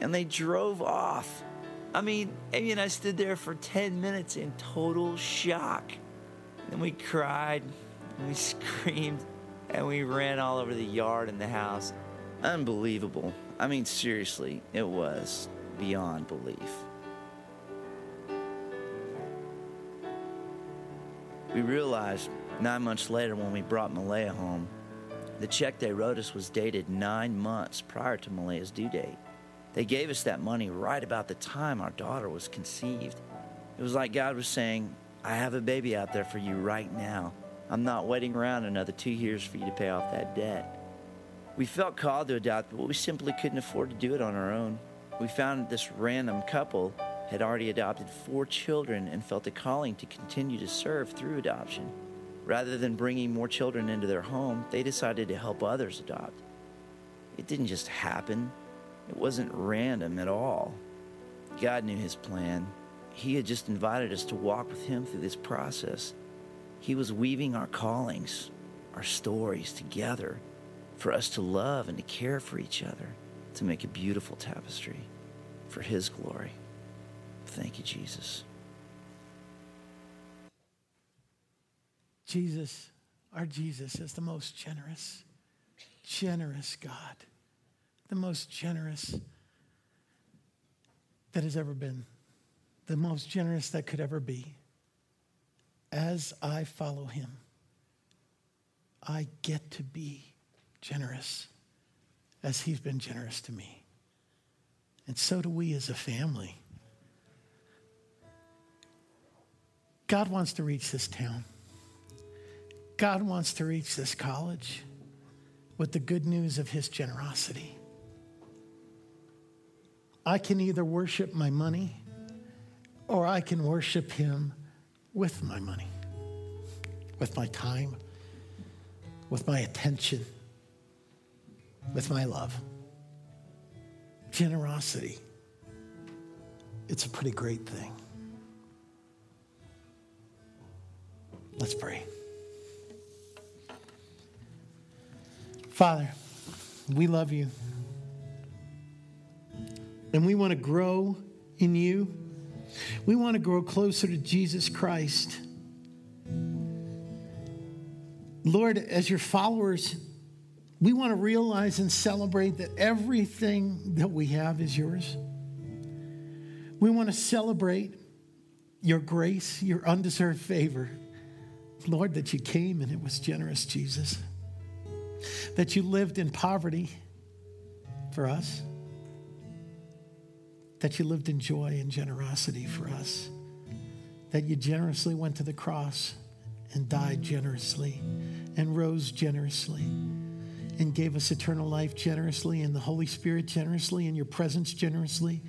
And they drove off. I mean, Amy and I stood there for 10 minutes in total shock. Then we cried and we screamed and we ran all over the yard and the house. Unbelievable. I mean, seriously, it was beyond belief. We realized nine months later when we brought Malaya home, the check they wrote us was dated nine months prior to Malaya's due date. They gave us that money right about the time our daughter was conceived. It was like God was saying, I have a baby out there for you right now. I'm not waiting around another two years for you to pay off that debt. We felt called to adopt, but we simply couldn't afford to do it on our own. We found this random couple had already adopted four children and felt a calling to continue to serve through adoption. Rather than bringing more children into their home, they decided to help others adopt. It didn't just happen, it wasn't random at all. God knew His plan. He had just invited us to walk with Him through this process. He was weaving our callings, our stories together for us to love and to care for each other, to make a beautiful tapestry for His glory. Thank you, Jesus. Jesus, our Jesus, is the most generous, generous God, the most generous that has ever been, the most generous that could ever be. As I follow him, I get to be generous as he's been generous to me. And so do we as a family. God wants to reach this town. God wants to reach this college with the good news of his generosity. I can either worship my money or I can worship him with my money, with my time, with my attention, with my love. Generosity, it's a pretty great thing. Let's pray. Father, we love you. And we want to grow in you. We want to grow closer to Jesus Christ. Lord, as your followers, we want to realize and celebrate that everything that we have is yours. We want to celebrate your grace, your undeserved favor. Lord, that you came and it was generous, Jesus that you lived in poverty for us, that you lived in joy and generosity for us, that you generously went to the cross and died generously and rose generously and gave us eternal life generously and the Holy Spirit generously and your presence generously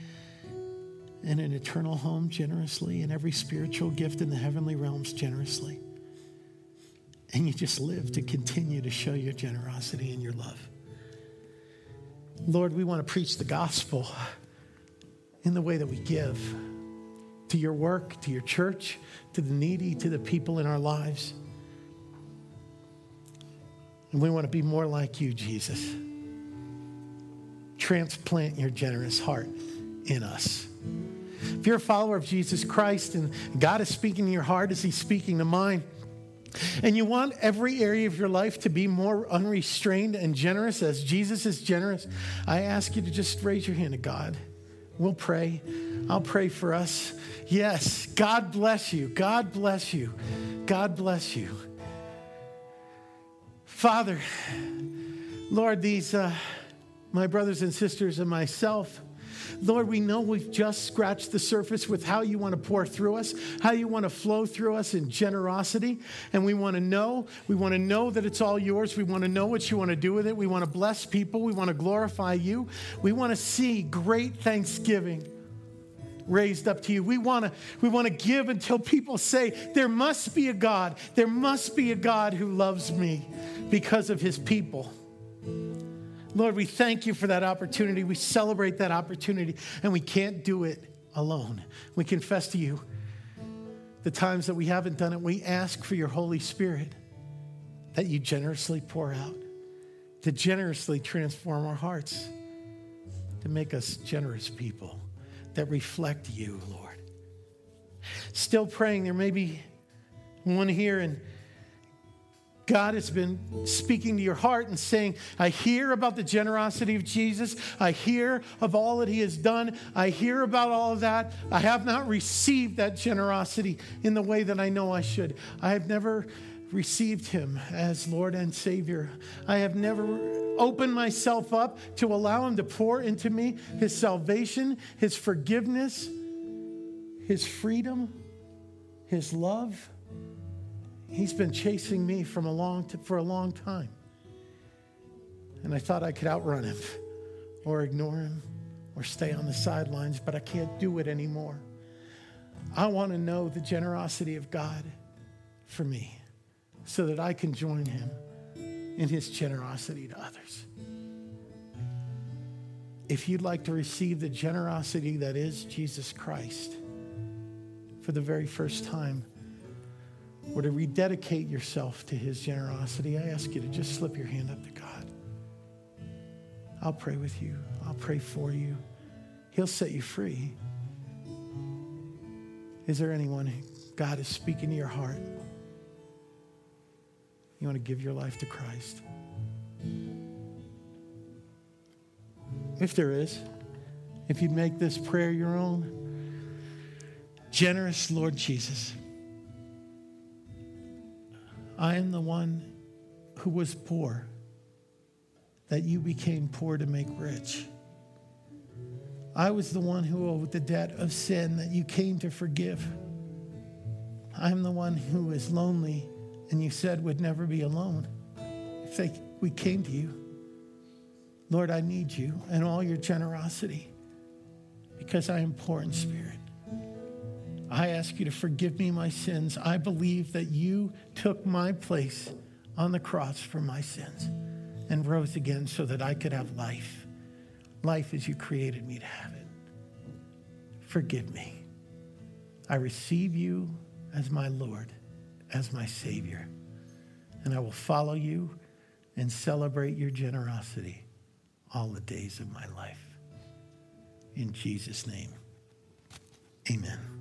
and an eternal home generously and every spiritual gift in the heavenly realms generously. And you just live to continue to show your generosity and your love. Lord, we want to preach the gospel in the way that we give to your work, to your church, to the needy, to the people in our lives. And we want to be more like you, Jesus. Transplant your generous heart in us. If you're a follower of Jesus Christ and God is speaking to your heart as He's speaking to mine, and you want every area of your life to be more unrestrained and generous as Jesus is generous, I ask you to just raise your hand to God. We'll pray. I'll pray for us. Yes, God bless you. God bless you. God bless you. Father, Lord, these, uh, my brothers and sisters and myself, Lord, we know we've just scratched the surface with how you want to pour through us, how you want to flow through us in generosity. And we want to know, we want to know that it's all yours. We want to know what you want to do with it. We want to bless people. We want to glorify you. We want to see great thanksgiving raised up to you. We want to we want to give until people say there must be a God. There must be a God who loves me because of his people. Lord, we thank you for that opportunity. We celebrate that opportunity, and we can't do it alone. We confess to you the times that we haven't done it. We ask for your Holy Spirit that you generously pour out, to generously transform our hearts, to make us generous people that reflect you, Lord. Still praying, there may be one here and God has been speaking to your heart and saying, I hear about the generosity of Jesus. I hear of all that he has done. I hear about all of that. I have not received that generosity in the way that I know I should. I have never received him as Lord and Savior. I have never opened myself up to allow him to pour into me his salvation, his forgiveness, his freedom, his love. He's been chasing me from a long t- for a long time. And I thought I could outrun him or ignore him or stay on the sidelines, but I can't do it anymore. I want to know the generosity of God for me so that I can join him in his generosity to others. If you'd like to receive the generosity that is Jesus Christ for the very first time, or to rededicate yourself to his generosity, I ask you to just slip your hand up to God. I'll pray with you, I'll pray for you. He'll set you free. Is there anyone God is speaking to your heart? You want to give your life to Christ? If there is, if you'd make this prayer your own, generous Lord Jesus. I am the one who was poor, that you became poor to make rich. I was the one who owed the debt of sin that you came to forgive. I'm the one who is lonely and you said would never be alone if they, we came to you. Lord, I need you and all your generosity because I am poor in spirit. I ask you to forgive me my sins. I believe that you took my place on the cross for my sins and rose again so that I could have life. Life as you created me to have it. Forgive me. I receive you as my Lord, as my Savior, and I will follow you and celebrate your generosity all the days of my life. In Jesus' name, amen.